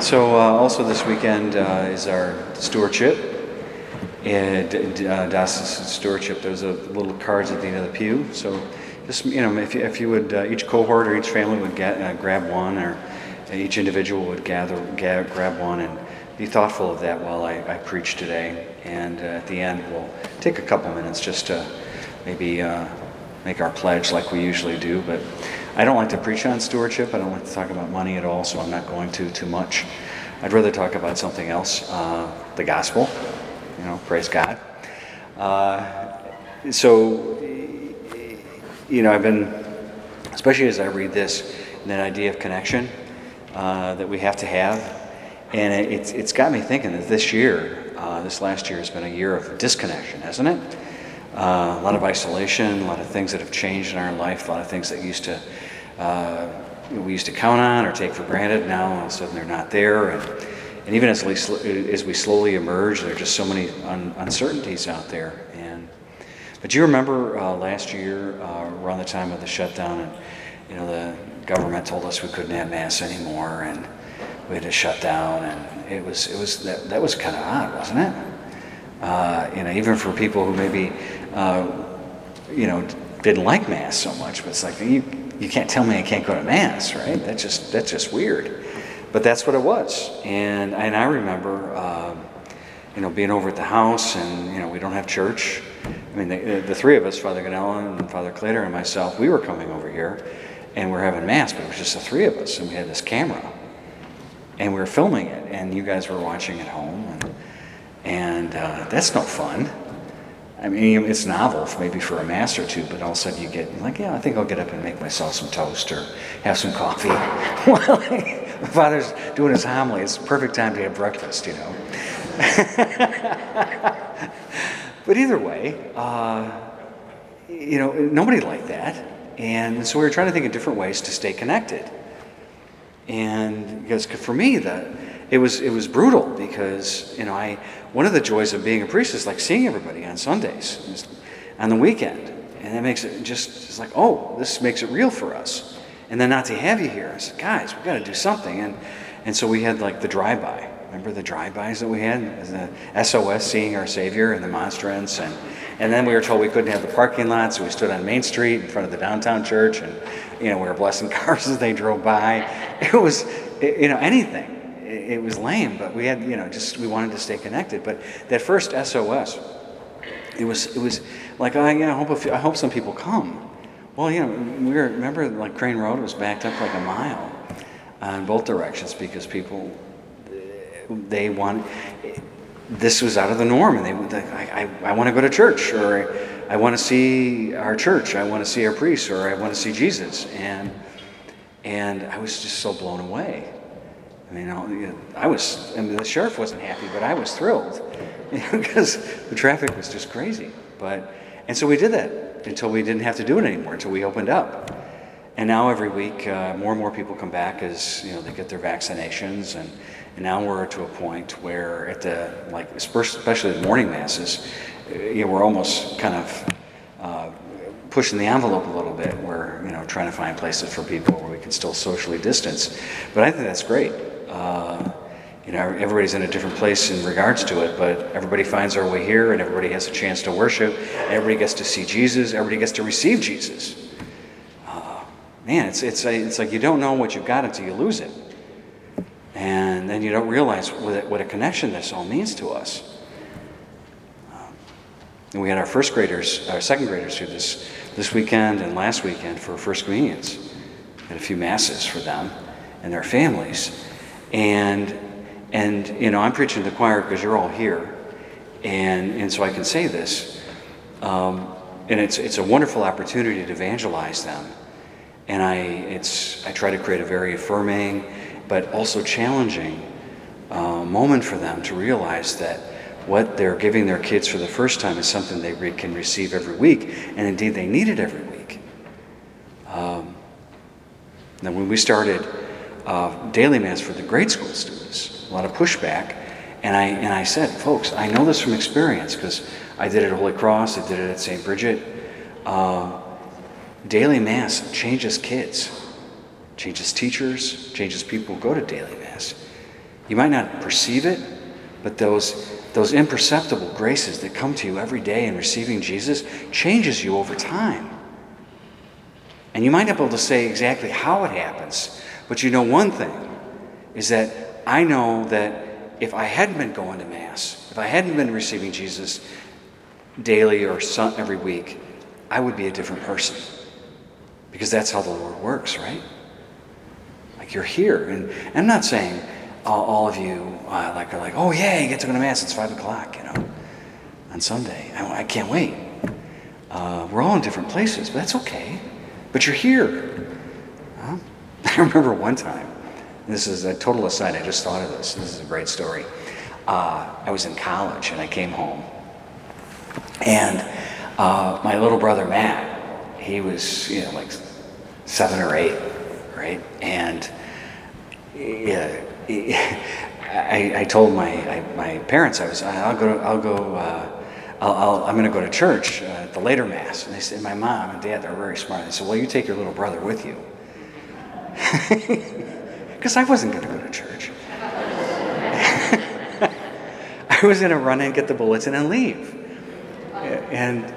So uh, also this weekend uh, is our stewardship. And uh, stewardship. There's a little cards at the end of the pew. So just you know, if you, if you would, uh, each cohort or each family would get uh, grab one, or each individual would gather ga- grab one, and be thoughtful of that while I, I preach today. And uh, at the end, we'll take a couple minutes just to maybe uh, make our pledge like we usually do. But I don't like to preach on stewardship. I don't like to talk about money at all, so I'm not going to too much. I'd rather talk about something else, uh, the gospel. You know, praise God. Uh, so, you know, I've been, especially as I read this, that idea of connection uh, that we have to have, and it, it's it's got me thinking that this year, uh, this last year has been a year of disconnection, hasn't it? Uh, a lot of isolation, a lot of things that have changed in our life, a lot of things that used to uh, we used to count on or take for granted. Now all of a sudden they're not there, and, and even as we as we slowly emerge, there are just so many un- uncertainties out there. And but do you remember uh, last year uh, around the time of the shutdown, and you know the government told us we couldn't have mass anymore, and we had to shut down, and it was it was that that was kind of odd, wasn't it? Uh, you know, even for people who maybe uh, you know didn't like mass so much, but it's like you you can't tell me I can't go to mass, right? That's just that's just weird. But that's what it was, and and I remember. Um, you know, being over at the house, and you know, we don't have church. I mean, the, the three of us, Father Ganella and Father Clater and myself, we were coming over here, and we are having mass, but it was just the three of us, and we had this camera, and we were filming it, and you guys were watching at home, and, and uh, that's no fun. I mean, it's novel, maybe for a mass or two, but all of a sudden you get like, yeah, I think I'll get up and make myself some toast or have some coffee. While Father's doing his homily, it's the perfect time to have breakfast, you know. but either way, uh, you know, nobody liked that. And so we were trying to think of different ways to stay connected. And because for me, the, it was it was brutal because you know I one of the joys of being a priest is like seeing everybody on Sundays, on the weekend, and that makes it just it's like oh this makes it real for us, and then not to have you here, I said guys we got to do something, and and so we had like the drive by. Remember the drive-bys that we had, the SOS seeing our Savior and the monstrance, and and then we were told we couldn't have the parking lot, so we stood on Main Street in front of the downtown church, and you know we were blessing cars as they drove by. It was you know anything it was lame, but we had, you know, just we wanted to stay connected. But that first SOS, it was it was like, oh, yeah, I hope few, I hope some people come. Well, you know, we were remember like Crane Road was backed up like a mile in both directions because people they want this was out of the norm, and they I, I, I want to go to church or I want to see our church, I want to see our priests, or I want to see Jesus, and and I was just so blown away. I mean, I was, I mean, the sheriff wasn't happy, but I was thrilled because the traffic was just crazy. But, and so we did that until we didn't have to do it anymore, until we opened up. And now every week, uh, more and more people come back as, you know, they get their vaccinations. And, and now we're to a point where at the, like, especially the morning masses, you know, we're almost kind of uh, pushing the envelope a little bit. We're, you know, trying to find places for people where we can still socially distance. But I think that's great. Uh, you know, everybody's in a different place in regards to it, but everybody finds their way here and everybody has a chance to worship. Everybody gets to see Jesus. Everybody gets to receive Jesus. Uh, man, it's, it's, it's like you don't know what you've got until you lose it. And then you don't realize what, what a connection this all means to us. Um, and we had our first graders, our second graders here this, this weekend and last weekend for First Communions. Had a few masses for them and their families. And, and you know, I'm preaching to the choir because you're all here. And, and so I can say this. Um, and it's, it's a wonderful opportunity to evangelize them. And I, it's, I try to create a very affirming, but also challenging uh, moment for them to realize that what they're giving their kids for the first time is something they re- can receive every week. And indeed, they need it every week. Um, now, when we started uh, daily mass for the grade school students, a lot of pushback. And I, and I said, folks, I know this from experience because I did it at Holy Cross, I did it at St. Bridget. Uh, daily Mass changes kids, changes teachers, changes people who go to daily Mass. You might not perceive it, but those, those imperceptible graces that come to you every day in receiving Jesus changes you over time. And you might not be able to say exactly how it happens, but you know one thing is that I know that if I hadn't been going to Mass, if I hadn't been receiving Jesus daily or every week, I would be a different person. Because that's how the Lord works, right? Like you're here. And I'm not saying all, all of you uh, like are like, oh yeah, you get to go to mass. It's five o'clock, you know, on Sunday. I, I can't wait. Uh, we're all in different places, but that's okay. But you're here. I remember one time. This is a total aside. I just thought of this. This is a great story. Uh, I was in college and I came home, and uh, my little brother Matt, he was you know like seven or eight, right? And yeah, I, I told my I, my parents I was I'll go I'll go uh, i am going to go to church uh, at the later mass and they said my mom and dad they're very smart they said well you take your little brother with you because I wasn't going to go to church I was going to run and get the bulletin and leave and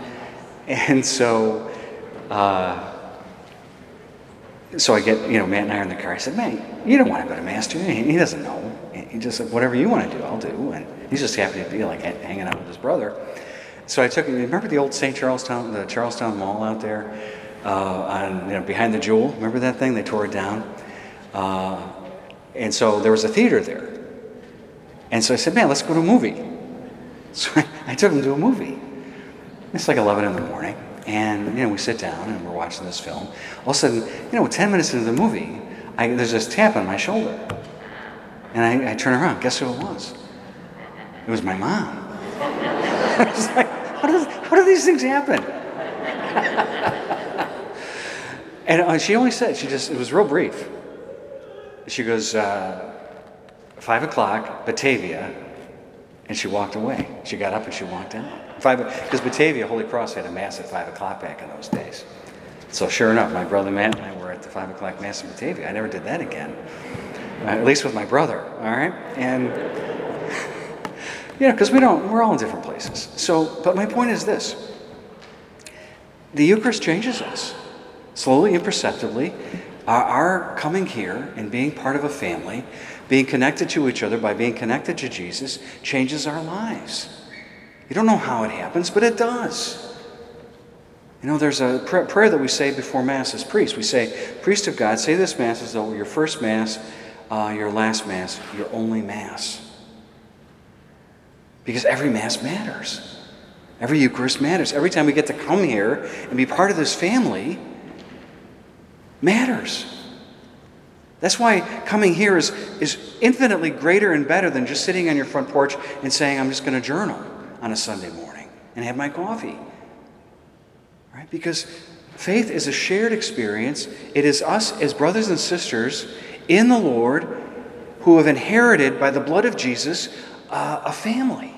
and so. Uh, so I get, you know, Matt and I are in the car. I said, man, you don't want to go to mass, do you? He doesn't know. He just said, whatever you want to do, I'll do. And he's just happy to be like hanging out with his brother. So I took him. Remember the old St. Charlestown, the Charlestown Mall out there, on you know behind the Jewel. Remember that thing? They tore it down. Uh, and so there was a theater there. And so I said, man, let's go to a movie. So I, I took him to a movie. It's like 11 in the morning. And you know, we sit down and we're watching this film. All of a sudden, you know, 10 minutes into the movie, I, there's this tap on my shoulder. And I, I turn around. Guess who it was? It was my mom. I was like, how, does, how do these things happen? and uh, she only said, she just, it was real brief. She goes, uh, five o'clock, Batavia, and she walked away. She got up and she walked out. Five, because Batavia, Holy Cross had a mass at 5 o'clock back in those days. So sure enough, my brother Matt and I were at the 5 o'clock mass in Batavia. I never did that again, uh, at least with my brother, all right? And, you know, because we don't, we're all in different places. So, but my point is this. The Eucharist changes us, slowly, imperceptibly. Our, our coming here and being part of a family being connected to each other by being connected to Jesus changes our lives. You don't know how it happens, but it does. You know, there's a prayer that we say before Mass as priests. We say, Priest of God, say this Mass as though your first Mass, uh, your last Mass, your only Mass. Because every Mass matters. Every Eucharist matters. Every time we get to come here and be part of this family matters. That's why coming here is, is infinitely greater and better than just sitting on your front porch and saying, I'm just going to journal on a Sunday morning and have my coffee. Right? Because faith is a shared experience. It is us as brothers and sisters in the Lord who have inherited by the blood of Jesus uh, a family.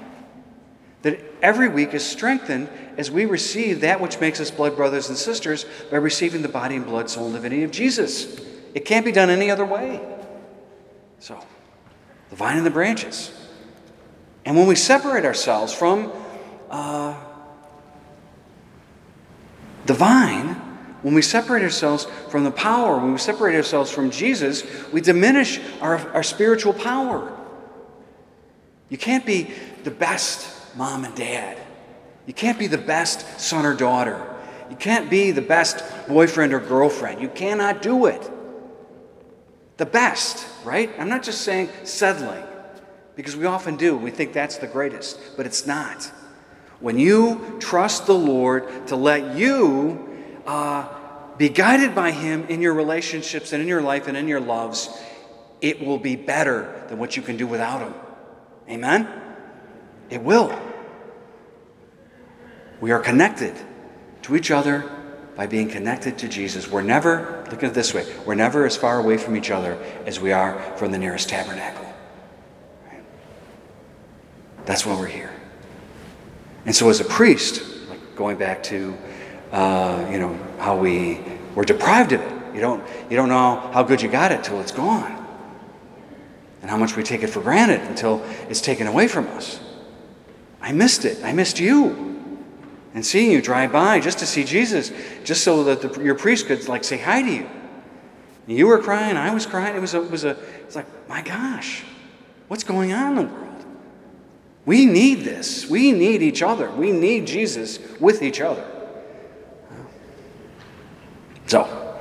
Every week is strengthened as we receive that which makes us blood brothers and sisters by receiving the body and blood, soul, and divinity of Jesus. It can't be done any other way. So, the vine and the branches. And when we separate ourselves from uh, the vine, when we separate ourselves from the power, when we separate ourselves from Jesus, we diminish our, our spiritual power. You can't be the best mom and dad. You can't be the best son or daughter. You can't be the best boyfriend or girlfriend. You cannot do it the best, right? I'm not just saying settling, because we often do. We think that's the greatest, but it's not. When you trust the Lord to let you uh, be guided by Him in your relationships and in your life and in your loves, it will be better than what you can do without Him. Amen? It will. We are connected to each other by being connected to Jesus. We're never, look at it this way, we're never as far away from each other as we are from the nearest tabernacle. That's why we're here. And so, as a priest, like going back to, uh, you know, how we were deprived of it. You don't, you don't know how good you got it till it's gone. and how much we take it for granted until it's taken away from us. I missed it. I missed you. And seeing you drive by just to see Jesus, just so that the, your priest could like say hi to you. And you were crying, I was crying. It was a, it was a, it's like, my gosh, what's going on in the world? We need this. We need each other. We need Jesus with each other. So,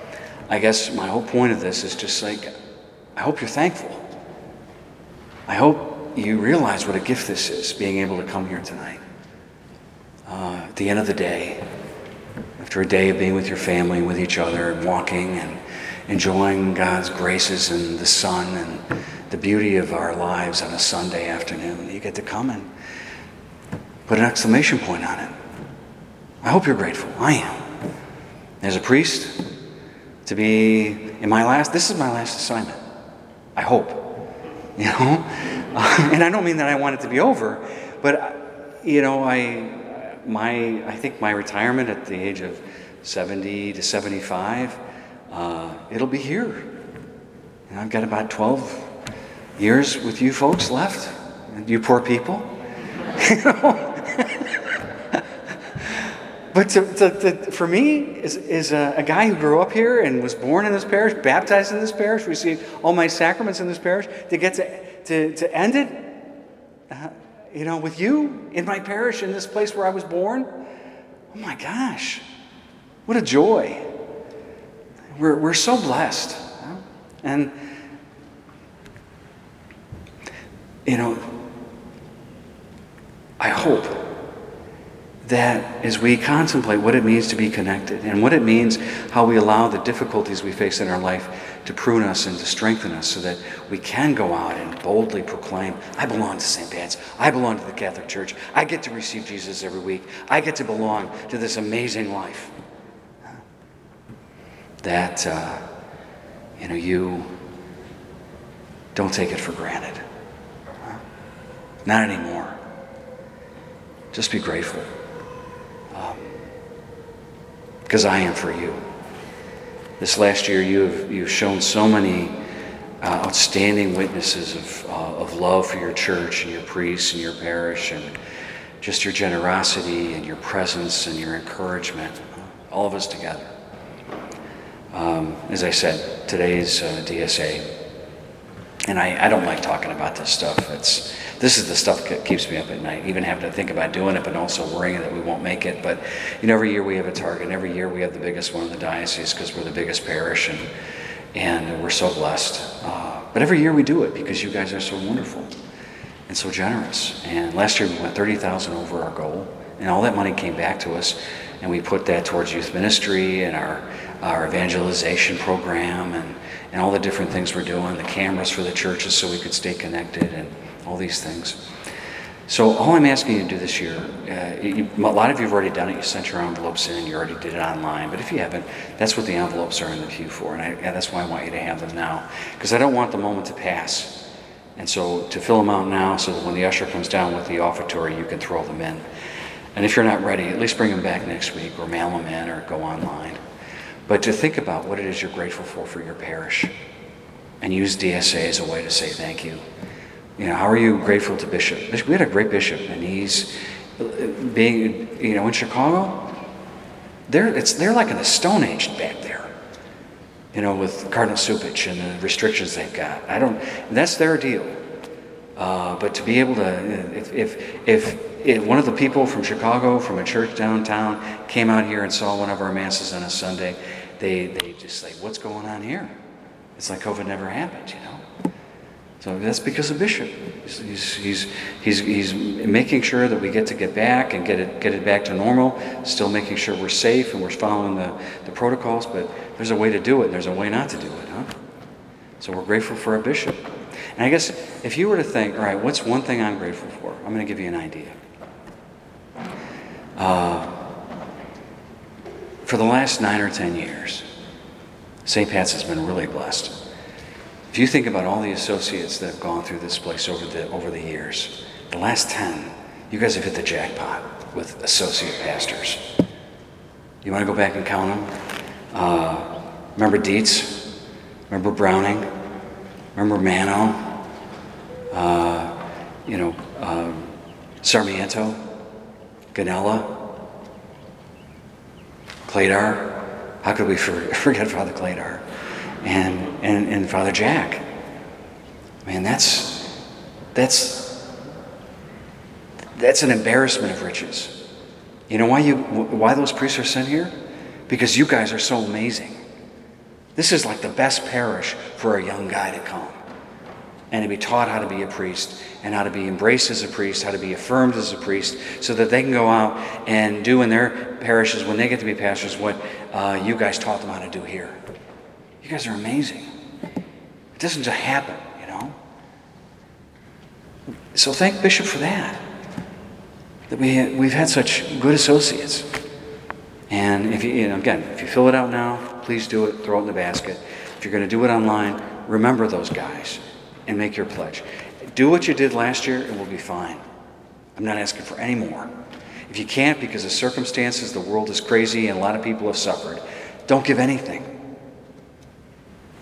I guess my whole point of this is just like, I hope you're thankful. I hope you realize what a gift this is, being able to come here tonight. Uh, at the end of the day, after a day of being with your family with each other and walking and enjoying God's graces and the sun and the beauty of our lives on a Sunday afternoon, you get to come and put an exclamation point on it. I hope you're grateful. I am. As a priest, to be in my last, this is my last assignment. I hope. You know? and I don't mean that I want it to be over, but, you know, I, my, I think my retirement at the age of 70 to 75, uh, it'll be here. And I've got about 12 years with you folks left, you poor people. But to, to, to, for me, is, is a, a, guy who grew up here and was born in this parish, baptized in this parish, received all my sacraments in this parish, to get to, to, to end it, uh, you know, with you in my parish, in this place where I was born. Oh my gosh, what a joy. We're, we're so blessed. And, you know, I hope that as we contemplate what it means to be connected and what it means how we allow the difficulties we face in our life to prune us and to strengthen us so that we can go out and boldly proclaim, I belong to St. Pat's. I belong to the Catholic Church. I get to receive Jesus every week. I get to belong to this amazing life. That, uh, you know, you don't take it for granted. Not anymore. Just be grateful because I am for you. This last year, you have you've shown so many uh, outstanding witnesses of, uh, of love for your church and your priests and your parish, and just your generosity and your presence and your encouragement, all of us together. Um, as I said, today's uh, DSA, and I, I don't like talking about this stuff. It's this is the stuff that keeps me up at night, even having to think about doing it, but also worrying that we won't make it. But you know, every year we have a target, and every year we have the biggest one in the diocese because we're the biggest parish, and and we're so blessed. Uh, but every year we do it because you guys are so wonderful and so generous. And last year we went thirty thousand over our goal, and all that money came back to us, and we put that towards youth ministry and our our evangelization program and and all the different things we're doing, the cameras for the churches so we could stay connected and all these things. So all I'm asking you to do this year, uh, you, a lot of you have already done it. You sent your envelopes in. You already did it online. But if you haven't, that's what the envelopes are in the pew for, and, I, and that's why I want you to have them now, because I don't want the moment to pass. And so to fill them out now, so that when the usher comes down with the offertory, you can throw them in. And if you're not ready, at least bring them back next week, or mail them in, or go online. But to think about what it is you're grateful for for your parish, and use DSA as a way to say thank you. You know, how are you grateful to Bishop? We had a great bishop, and he's being, you know, in Chicago. They're it's they're like in the Stone Age back there. You know, with Cardinal Cupich and the restrictions they've got. I don't. That's their deal. Uh, but to be able to, if, if, if, if one of the people from Chicago, from a church downtown, came out here and saw one of our masses on a Sunday, they they just like, what's going on here? It's like COVID never happened, you know. So that's because of Bishop. He's, he's, he's, he's making sure that we get to get back and get it, get it back to normal, still making sure we're safe and we're following the, the protocols, but there's a way to do it and there's a way not to do it, huh? So we're grateful for our bishop. And I guess if you were to think, all right, what's one thing I'm grateful for? I'm going to give you an idea. Uh, for the last nine or ten years, St. Pat's has been really blessed. If you think about all the associates that have gone through this place over the, over the years, the last 10, you guys have hit the jackpot with associate pastors. You want to go back and count them? Uh, remember Dietz? Remember Browning? Remember Mano? uh, you know, um, Sarmiento, Ganella, Cladar. How could we forget Father Cladar? And, and, and Father Jack. Man, that's, that's, that's an embarrassment of riches. You know why, you, why those priests are sent here? Because you guys are so amazing. This is like the best parish for a young guy to come and to be taught how to be a priest and how to be embraced as a priest, how to be affirmed as a priest, so that they can go out and do in their parishes when they get to be pastors what uh, you guys taught them how to do here. You guys are amazing. It doesn't just happen, you know. So thank Bishop for that. That we we've had such good associates. And if you, you know, again, if you fill it out now, please do it. Throw it in the basket. If you're going to do it online, remember those guys and make your pledge. Do what you did last year, and we'll be fine. I'm not asking for any more. If you can't because of circumstances, the world is crazy and a lot of people have suffered, don't give anything.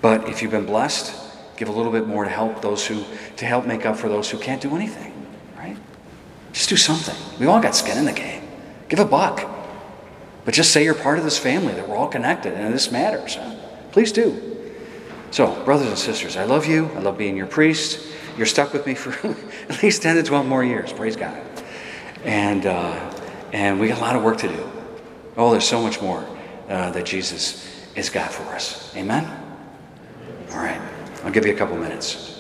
But if you've been blessed, give a little bit more to help those who to help make up for those who can't do anything, right? Just do something. We all got skin in the game. Give a buck. But just say you're part of this family, that we're all connected and this matters. Please do. So, brothers and sisters, I love you. I love being your priest. You're stuck with me for at least 10 to 12 more years. Praise God. And, uh, and we got a lot of work to do. Oh, there's so much more uh, that Jesus has got for us. Amen? All right. I'll give you a couple minutes.